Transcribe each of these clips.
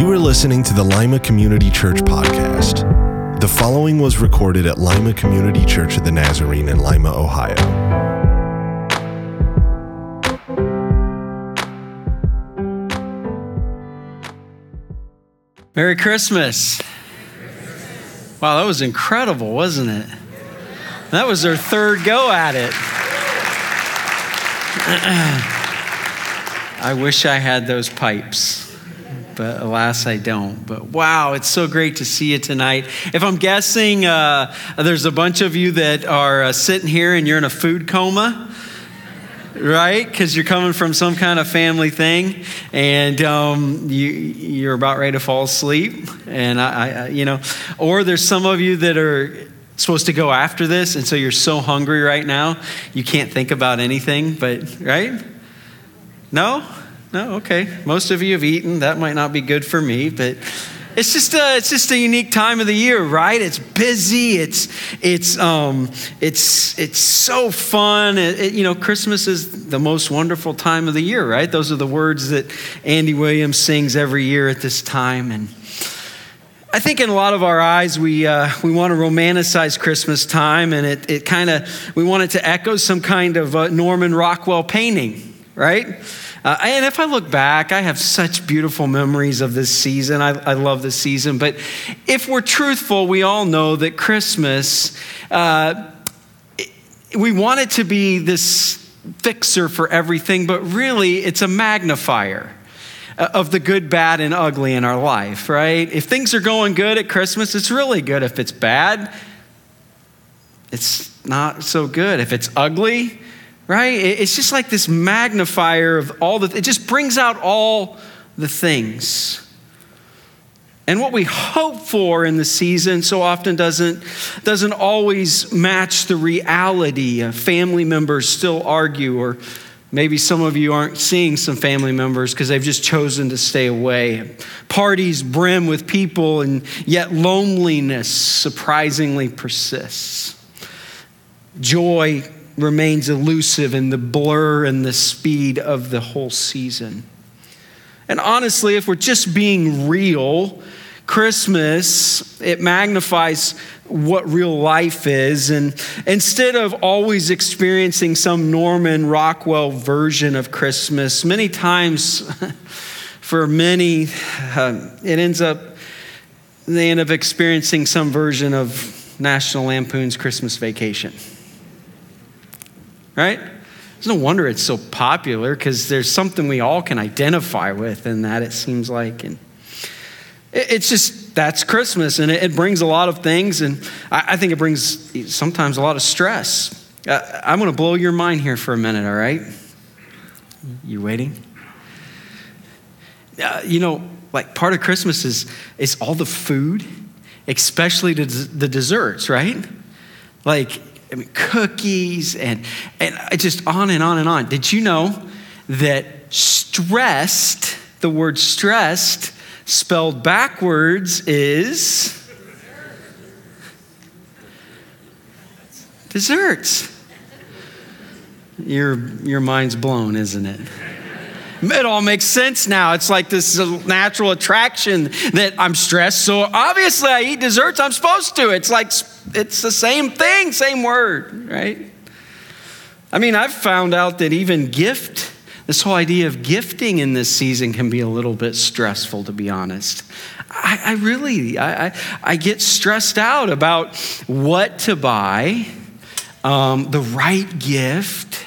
You are listening to the Lima Community Church podcast. The following was recorded at Lima Community Church of the Nazarene in Lima, Ohio. Merry Christmas. Wow, that was incredible, wasn't it? That was their third go at it. I wish I had those pipes, but alas, I don't. But wow, it's so great to see you tonight. If I'm guessing, uh, there's a bunch of you that are uh, sitting here and you're in a food coma right? Because you're coming from some kind of family thing, and um, you you're about ready to fall asleep, and I, I, you know, or there's some of you that are supposed to go after this, and so you're so hungry right now you can't think about anything, but right? No, no, okay. Most of you have eaten. That might not be good for me, but it's just a, it's just a unique time of the year, right? It's busy. It's it's um it's it's so fun. It, it, you know, Christmas is the most wonderful time of the year, right? Those are the words that Andy Williams sings every year at this time, and I think in a lot of our eyes, we, uh, we want to romanticize Christmas time, and it, it kind of, we want it to echo some kind of uh, Norman Rockwell painting, right? Uh, and if I look back, I have such beautiful memories of this season. I, I love this season. But if we're truthful, we all know that Christmas, uh, we want it to be this fixer for everything, but really it's a magnifier of the good, bad, and ugly in our life, right? If things are going good at Christmas, it's really good. If it's bad, it's not so good. If it's ugly, right? It's just like this magnifier of all the, it just brings out all the things. And what we hope for in the season so often doesn't, doesn't always match the reality. Family members still argue, or maybe some of you aren't seeing some family members because they've just chosen to stay away. Parties brim with people, and yet loneliness surprisingly persists. Joy remains elusive in the blur and the speed of the whole season. And honestly, if we're just being real, Christmas, it magnifies what real life is. And instead of always experiencing some Norman Rockwell version of Christmas, many times for many, uh, it ends up, they end up experiencing some version of National Lampoon's Christmas Vacation right? It's no wonder it's so popular because there's something we all can identify with in that, it seems like. And it's just, that's Christmas, and it, brings a lot of things, and I, think it brings sometimes a lot of stress. Uh, I'm going to blow your mind here for a minute, all right? You waiting? Uh, you know, like part of Christmas is, is all the food, especially the, the desserts, right? Like, I mean, cookies and, and just on and on and on. Did you know that stressed, the word stressed, spelled backwards is desserts? Your, your mind's blown, isn't it? It all makes sense now. It's like this natural attraction that I'm stressed, so obviously I eat desserts. I'm supposed to. It's like it's the same thing, same word, right? I mean, I've found out that even gift, this whole idea of gifting in this season can be a little bit stressful, to be honest. I, I really, I, I, I, get stressed out about what to buy, um, the right gift,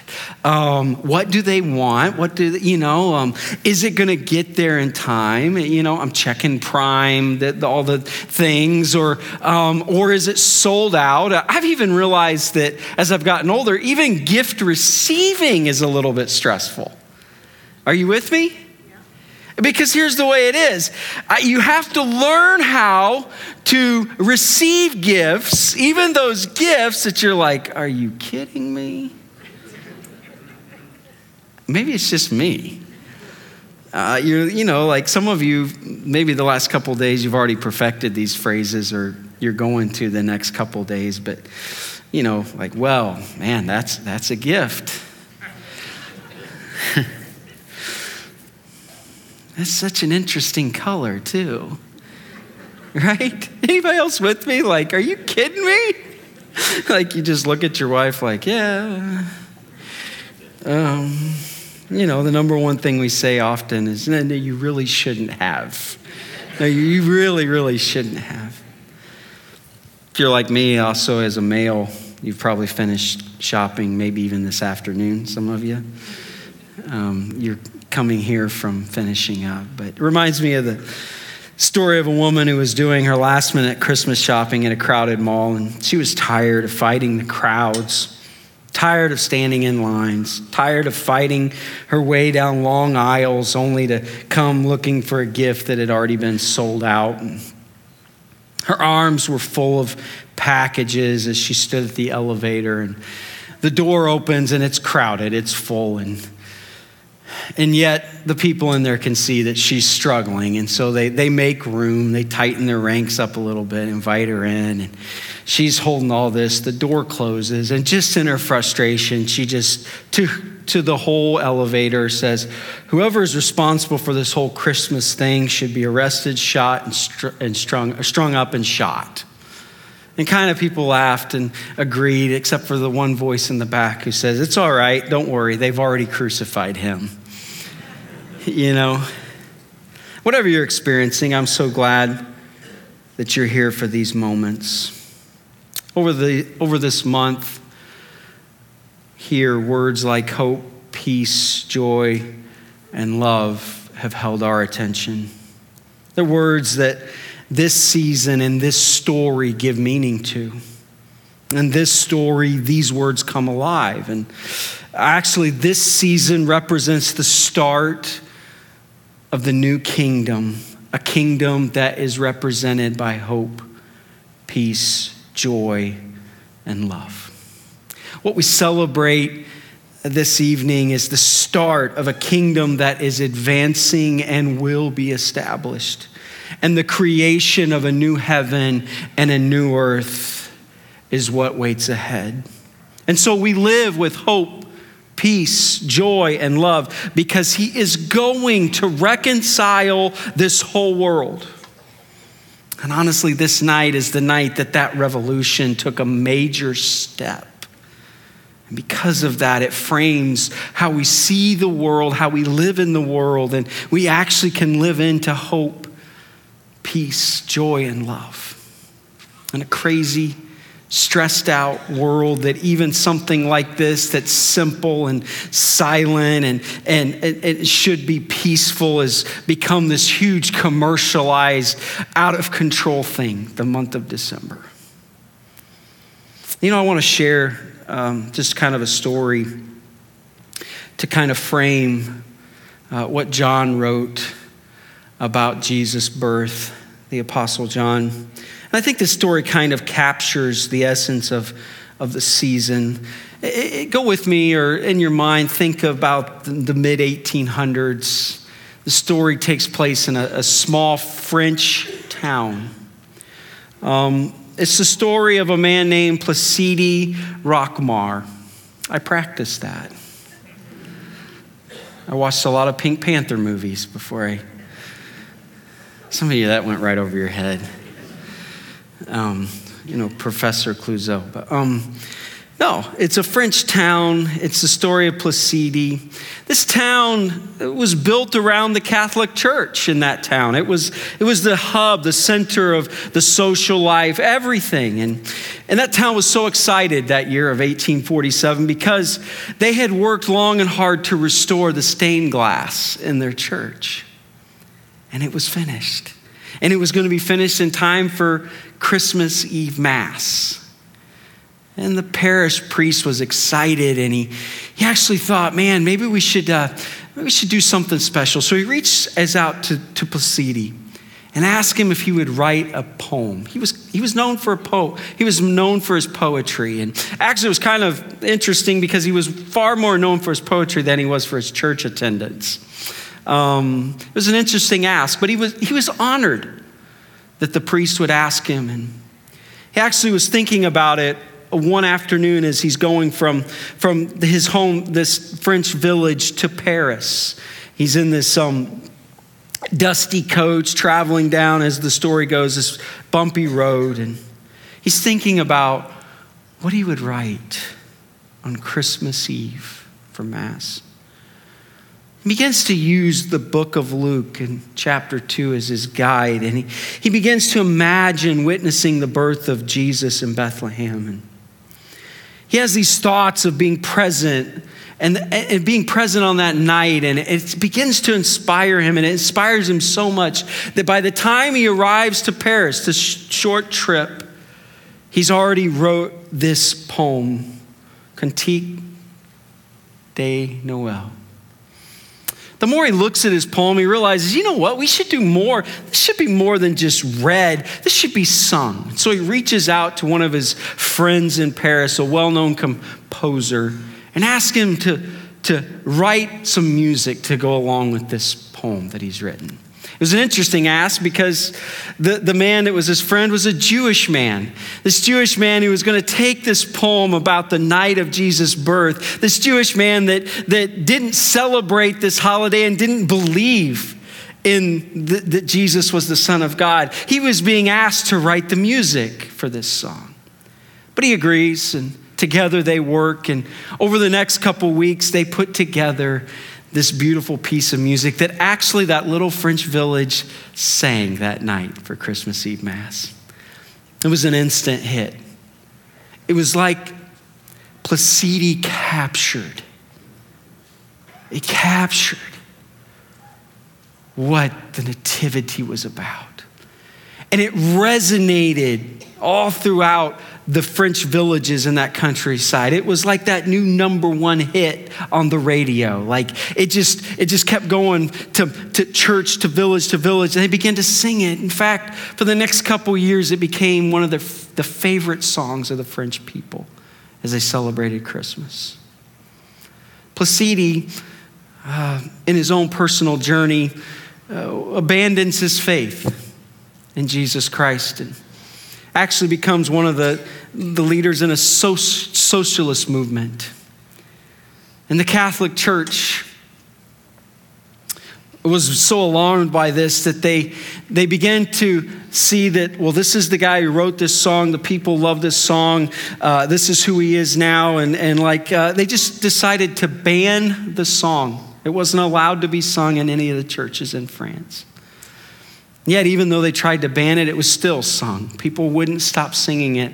um, what do they want? What do they, you know? Um, is it going to get there in time? You know, I'm checking Prime, the, the, all the things, or um, or is it sold out? I've even realized that as I've gotten older, even gift receiving is a little bit stressful. Are you with me? Because here's the way it is you have to learn how to receive gifts, even those gifts that you're like, are you kidding me? Maybe it's just me. Uh, you you know, like some of you, maybe the last couple days you've already perfected these phrases or you're going to the next couple days, but you know, like, well, man, that's, that's a gift. That's such an interesting color, too. Right? Anybody else with me? Like, are you kidding me? like, you just look at your wife, like, yeah. Um, you know, the number one thing we say often is, no, no, you really shouldn't have. No, you really, really shouldn't have. If you're like me, also as a male, you've probably finished shopping, maybe even this afternoon, some of you. Um, you're coming here from finishing up. But it reminds me of the story of a woman who was doing her last minute Christmas shopping in a crowded mall, and she was tired of fighting the crowds, tired of standing in lines, tired of fighting her way down long aisles only to come looking for a gift that had already been sold out. Her arms were full of packages as she stood at the elevator, and the door opens and it's crowded, it's full, and and yet the people in there can see that she's struggling. And so they, they make room, they tighten their ranks up a little bit, invite her in. And she's holding all this. The door closes. And just in her frustration, she just, to, to the whole elevator, says, Whoever is responsible for this whole Christmas thing should be arrested, shot, and, str- and strung, strung up and shot. And kind of people laughed and agreed, except for the one voice in the back who says, It's all right, don't worry, they've already crucified him you know, whatever you're experiencing, I'm so glad that you're here for these moments. Over, the, over this month, here, words like hope, peace, joy, and love have held our attention. They're words that this season and this story give meaning to. And this story, these words come alive. And actually, this season represents the start of the new kingdom, a kingdom that is represented by hope, peace, joy, and love. What we celebrate this evening is the start of a kingdom that is advancing and will be established, and the creation of a new heaven and a new earth is what waits ahead. And so we live with hope peace, joy, and love because he is going to reconcile this whole world. And honestly, this night is the night that that revolution took a major step. And because of that, it frames how we see the world, how we live in the world, and we actually can live into hope, peace, joy, and love. In a crazy, stressed out world that even something like this that's simple and silent and, and, it should be peaceful has become this huge commercialized out of control thing the month of december. You know i want to share um, just kind of a story to kind of frame uh, what john wrote about jesus birth the apostle john I think this story kind of captures the essence of, of the season. It, it, go with me or in your mind, think about the, the mid 1800s. The story takes place in a, a small French town. Um, it's the story of a man named Placide Rockmar. I practiced that. I watched a lot of Pink Panther movies before I. Some of you, that went right over your head um, you know, Professor Clouseau. But um, no, it's a French town. It's the story of Placide. This town was built around the Catholic Church in that town. It was, it was the hub, the center of the social life, everything. And, and that town was so excited that year of 1847 because they had worked long and hard to restore the stained glass in their church. And it was finished. And it was going to be finished in time for Christmas Eve Mass. And the parish priest was excited and he, he actually thought, man, maybe we should, uh, maybe we should do something special. So he reached as out to, to Placide and asked him if he would write a poem. He was, he was known for a poet. He was known for his poetry. And actually, it was kind of interesting because he was far more known for his poetry than he was for his church attendance. Um, it was an interesting ask, but he was, he was honored that the priest would ask him. And he actually was thinking about it one afternoon as he's going from, from his home, this French village, to Paris. He's in this um, dusty coach traveling down, as the story goes, this bumpy road. And he's thinking about what he would write on Christmas Eve for Mass. He begins to use the book of Luke in chapter 2 as his guide, and he, he begins to imagine witnessing the birth of Jesus in Bethlehem. And he has these thoughts of being present and, and being present on that night, and it begins to inspire him, and it inspires him so much that by the time he arrives to Paris, this short trip, he's already wrote this poem, Cantique de Noël. The more he looks at his poem, he realizes, you know what, we should do more. This should be more than just read, this should be sung. So he reaches out to one of his friends in Paris, a well known composer, and asks him to, to write some music to go along with this poem that he's written. It was an interesting ask because the, the man that was his friend was a Jewish man. This Jewish man who was going to take this poem about the night of Jesus' birth, this Jewish man that, that didn't celebrate this holiday and didn't believe in that Jesus was the Son of God. He was being asked to write the music for this song. But he agrees, and together they work. And over the next couple weeks, they put together this beautiful piece of music that actually that little French village sang that night for Christmas Eve Mass. It was an instant hit. It was like Placidi captured. It captured what the Nativity was about. And it resonated all throughout the French villages in that countryside. It was like that new number one hit on the radio. Like it just, it just kept going to, to church, to village, to village. And they began to sing it. In fact, for the next couple years, it became one of the, the favorite songs of the French people as they celebrated Christmas. Placidi, uh, in his own personal journey, uh, abandons his faith in Jesus Christ and actually becomes one of the, the leaders in a so- socialist movement. And the Catholic Church was so alarmed by this that they, they began to see that, well, this is the guy who wrote this song. The people love this song. Uh, this is who he is now. And, and like, uh, they just decided to ban the song. It wasn't allowed to be sung in any of the churches in France. Yet, even though they tried to ban it, it was still sung. People wouldn't stop singing it.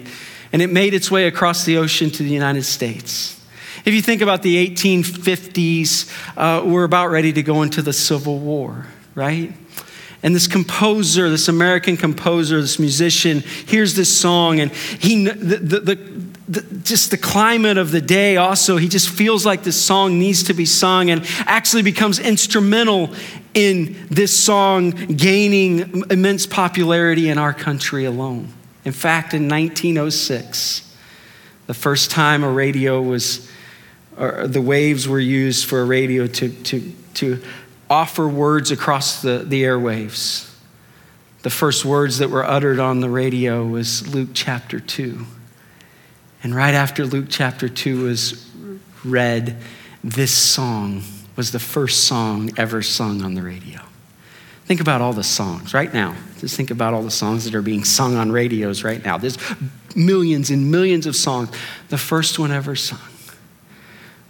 And it made its way across the ocean to the United States. If you think about the 1850s, uh, we're about ready to go into the Civil War, right? And this composer, this American composer, this musician, hears this song, and he, the, the, the, the, just the climate of the day also, he just feels like this song needs to be sung and actually becomes instrumental in this song gaining immense popularity in our country alone. In fact, in 1906, the first time a radio was, or the waves were used for a radio to, to, to offer words across the, the airwaves. The first words that were uttered on the radio was Luke chapter 2. And right after Luke chapter 2 was read, this song was the first song ever sung on the radio. Think about all the songs right now. Just think about all the songs that are being sung on radios right now. There's millions and millions of songs. The first one ever sung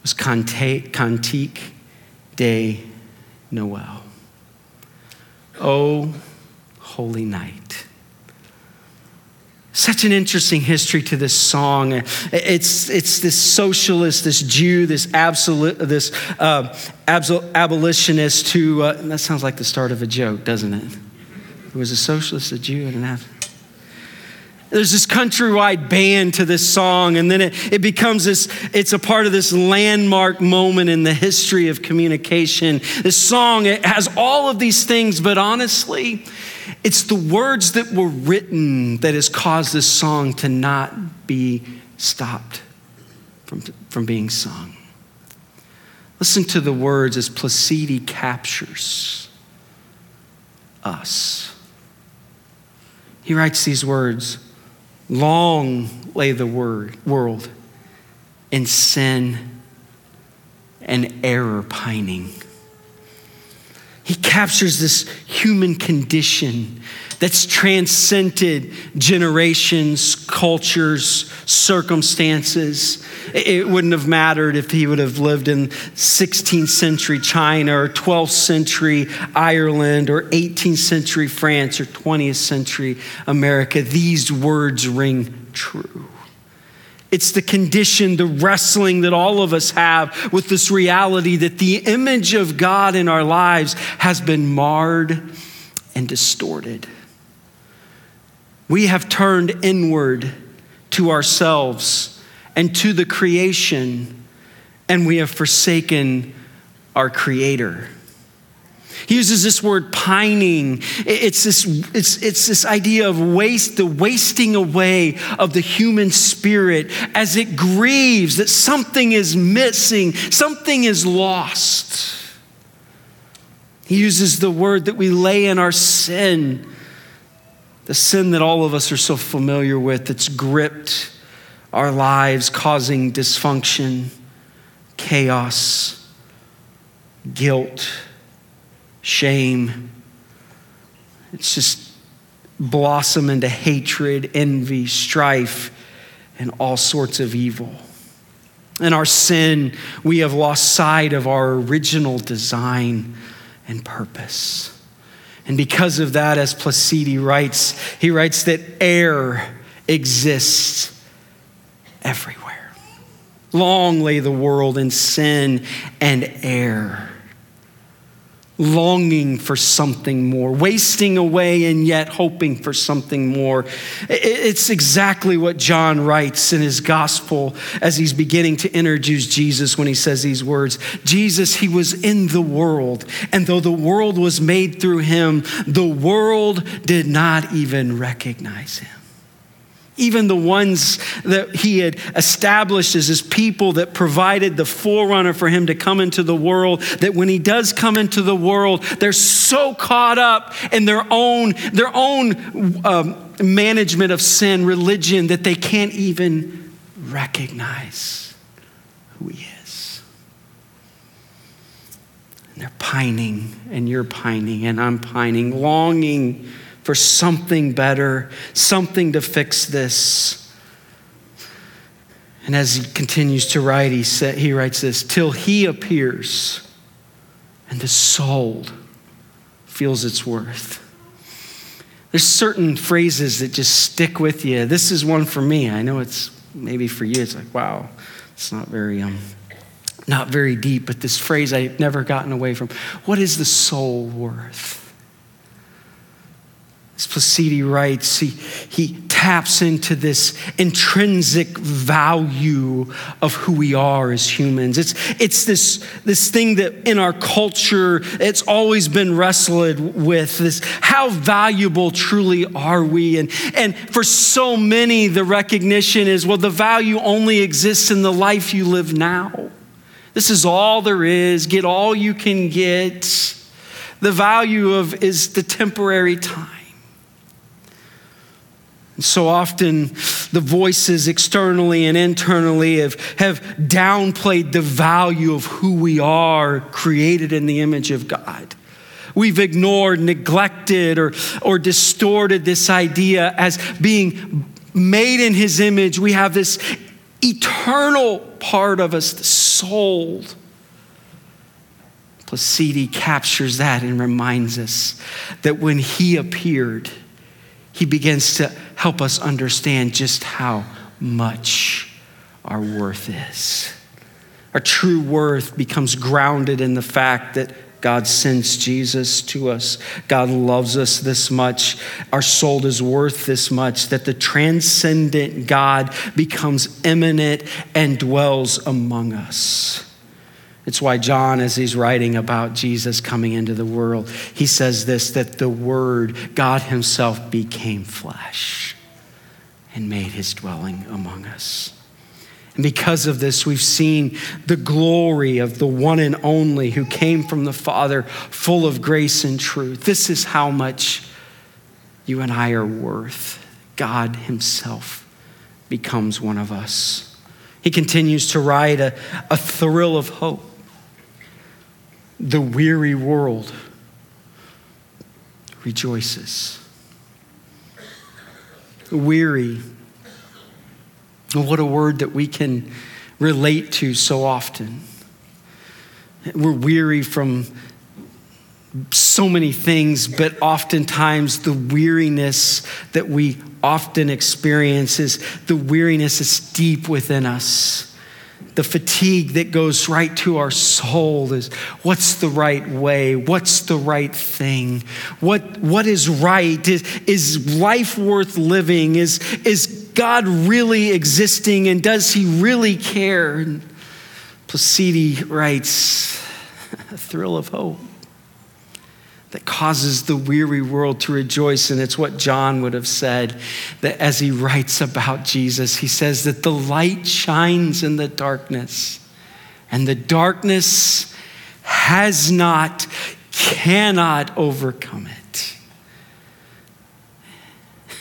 was Cantique de Noel. Oh, holy night. Such an interesting history to this song. It's, it's this socialist, this Jew, this, absolute, this uh, abolitionist who, uh, that sounds like the start of a joke, doesn't it? It was a socialist, a Jew, and an ab- there's this countrywide band to this song, and then it, it becomes this, it's a part of this landmark moment in the history of communication. This song, it has all of these things, but honestly, it's the words that were written that has caused this song to not be stopped from, from being sung. Listen to the words as Placidi captures us. He writes these words Long lay the word, world in sin and error pining He captures this human condition that's transcended generations, cultures, circumstances. It wouldn't have mattered if he would have lived in 16th century China or 12th century Ireland or 18th century France or 20th century America. These words ring true. It's the condition, the wrestling that all of us have with this reality that the image of God in our lives has been marred and distorted. We have turned inward to ourselves and to the creation, and we have forsaken our Creator. He uses this word pining. It's this, it's, it's this idea of waste, the wasting away of the human spirit as it grieves that something is missing, something is lost. He uses the word that we lay in our sin the sin that all of us are so familiar with that's gripped our lives, causing dysfunction, chaos, guilt, shame. It's just blossom into hatred, envy, strife, and all sorts of evil. In our sin, we have lost sight of our original design and purpose. And because of that, as Placidi writes, he writes that error exists everywhere. Long lay the world in sin and error longing for something more, wasting away and yet hoping for something more. It's exactly what John writes in his gospel as he's beginning to introduce Jesus when he says these words Jesus, he was in the world, and though the world was made through him, the world did not even recognize him even the ones that he had established as his people that provided the forerunner for him to come into the world, that when he does come into the world, they're so caught up in their own, their own um, management of sin, religion, that they can't even recognize who he is. And they're pining, and you're pining, and I'm pining, longing for something better, something to fix this. And as he continues to write, he, sa- he writes this till he appears and the soul feels its worth. There's certain phrases that just stick with you. This is one for me. I know it's maybe for you, it's like, wow, it's not very um, not very deep, but this phrase I've never gotten away from. What is the soul worth? As Placidi writes, he, he taps into this intrinsic value of who we are as humans. It's, it's this, this thing that in our culture, it's always been wrestled with this how valuable truly are we? And, and for so many, the recognition is well, the value only exists in the life you live now. This is all there is. Get all you can get. The value of is the temporary time. So often, the voices externally and internally have, have downplayed the value of who we are, created in the image of God. We've ignored, neglected, or, or distorted this idea as being made in His image. We have this eternal part of us, the soul. Placidi captures that and reminds us that when He appeared, he begins to help us understand just how much our worth is. Our true worth becomes grounded in the fact that God sends Jesus to us. God loves us this much. Our soul is worth this much that the transcendent God becomes immanent and dwells among us. It's why John, as he's writing about Jesus coming into the world, he says this that the Word, God Himself, became flesh and made His dwelling among us. And because of this, we've seen the glory of the one and only who came from the Father, full of grace and truth. This is how much you and I are worth. God Himself becomes one of us. He continues to write a, a thrill of hope the weary world rejoices. Weary. What a word that we can relate to so often. We're weary from so many things, but oftentimes the weariness that we often experience is the weariness is deep within us. The fatigue that goes right to our soul is what's the right way? What's the right thing? What, what is right? Is, is life worth living? Is, is God really existing and does he really care? And Placidi writes, a thrill of hope that causes the weary world to rejoice. And it's what John would have said that as he writes about Jesus, he says that the light shines in the darkness, and the darkness has not, cannot overcome it.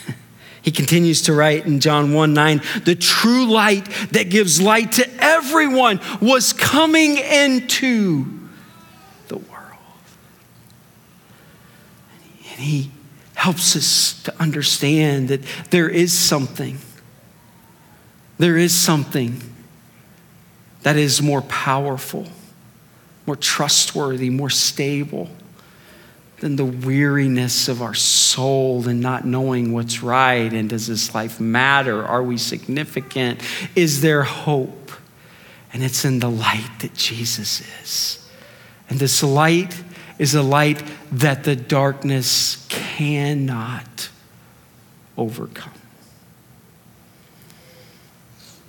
He continues to write in John 1 9, the true light that gives light to everyone was coming into And he helps us to understand that there is something, there is something that is more powerful, more trustworthy, more stable than the weariness of our soul and not knowing what's right. And does this life matter? Are we significant? Is there hope? And it's in the light that Jesus is. And this light is a light that the darkness cannot overcome.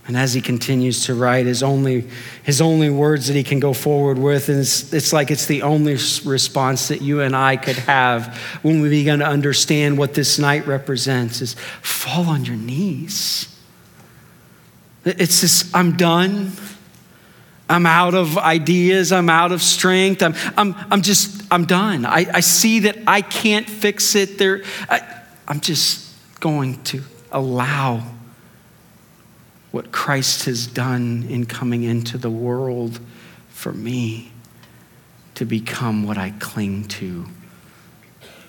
And as he continues to write, his only, his only words that he can go forward with, is it's like it's the only response that you and I could have when we begin to understand what this night represents is fall on your knees. It's this, I'm done. I'm out of ideas. I'm out of strength. I'm, I'm, I'm just, I'm done. I, I see that I can't fix it. There, I, I'm just going to allow what Christ has done in coming into the world for me to become what I cling to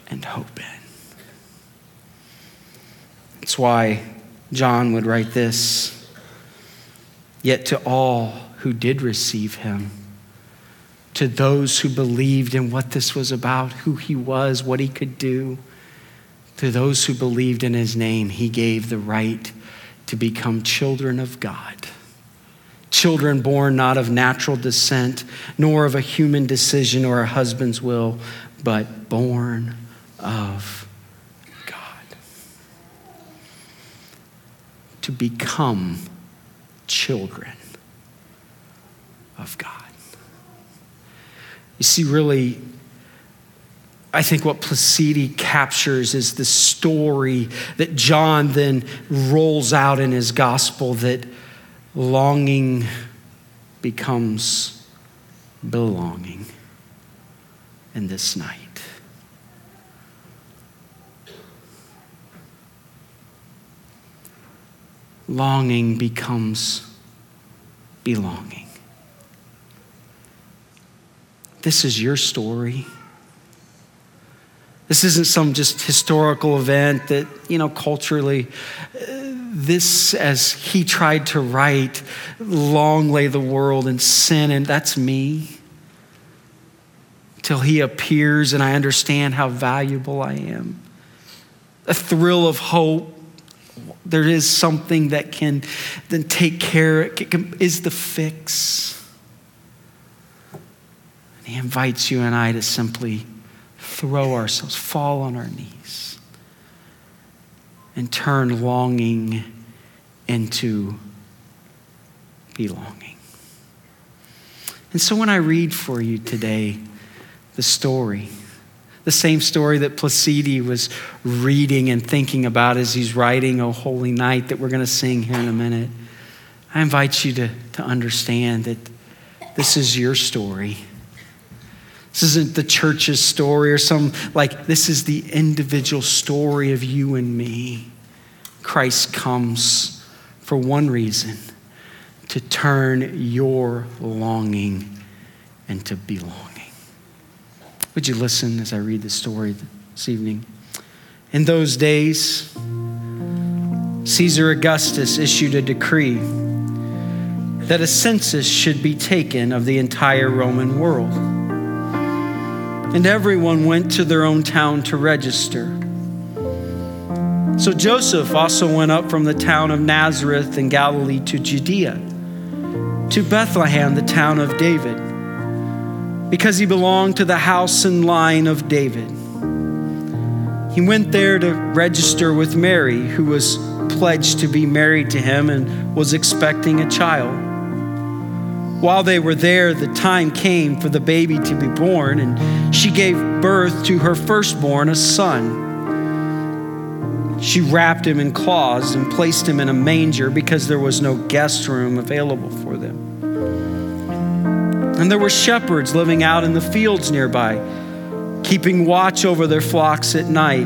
and hope in. That's why John would write this Yet to all, who did receive him, to those who believed in what this was about, who he was, what he could do, to those who believed in his name, he gave the right to become children of God. Children born not of natural descent, nor of a human decision or a husband's will, but born of God. To become children of God. You see, really, I think what Placidi captures is the story that John then rolls out in his gospel that longing becomes belonging in this night. Longing becomes belonging. This is your story. This isn't some just historical event that, you know, culturally, uh, this, as he tried to write, long lay the world in sin, and that's me. Till he appears and I understand how valuable I am. A thrill of hope. There is something that can then take care, is the fix. He invites you and I to simply throw ourselves, fall on our knees, and turn longing into belonging. And so when I read for you today the story, the same story that Placidi was reading and thinking about as he's writing O Holy Night that we're going to sing here in a minute, I invite you to, to understand that this is your story. This isn't the church's story or some, like, this is the individual story of you and me. Christ comes for one reason to turn your longing into belonging. Would you listen as I read the story this evening. In those days, Caesar Augustus issued a decree that a census should be taken of the entire Roman world. And everyone went to their own town to register. So Joseph also went up from the town of Nazareth in Galilee to Judea, to Bethlehem, the town of David, because he belonged to the house and line of David. He went there to register with Mary, who was pledged to be married to him and was expecting a child. While they were there, the time came for the baby to be born, and she gave birth to her firstborn, a son. She wrapped him in cloths and placed him in a manger because there was no guest room available for them. And there were shepherds living out in the fields nearby, keeping watch over their flocks at night.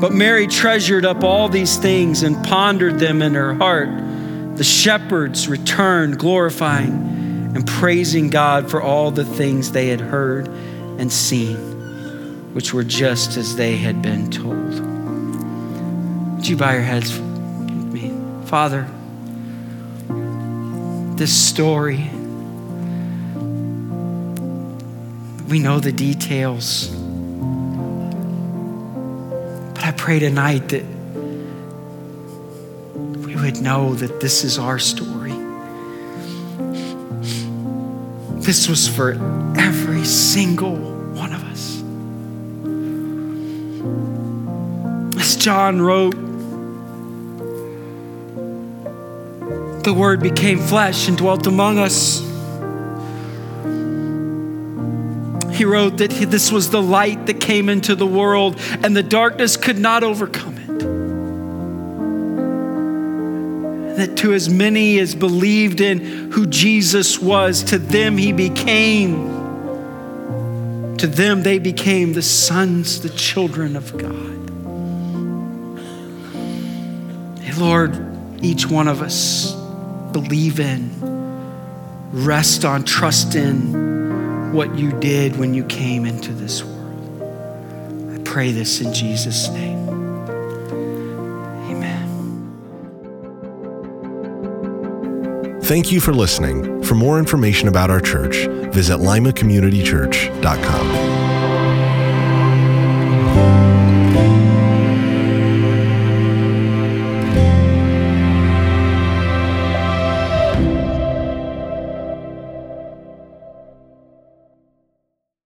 But Mary treasured up all these things and pondered them in her heart. The shepherds returned, glorifying and praising God for all the things they had heard and seen, which were just as they had been told. Would you bow your heads with me? Father, this story, we know the details. I pray tonight that we would know that this is our story. This was for every single one of us. As John wrote, the Word became flesh and dwelt among us. He wrote that this was the light that came into the world and the darkness could not overcome it. That to as many as believed in who Jesus was, to them he became. To them they became the sons, the children of God. Hey, Lord, each one of us believe in, rest on, trust in what you did when you came into this world. I pray this in Jesus' name. Amen. Thank you for listening. For more information about our church, visit limacommunitychurch.com.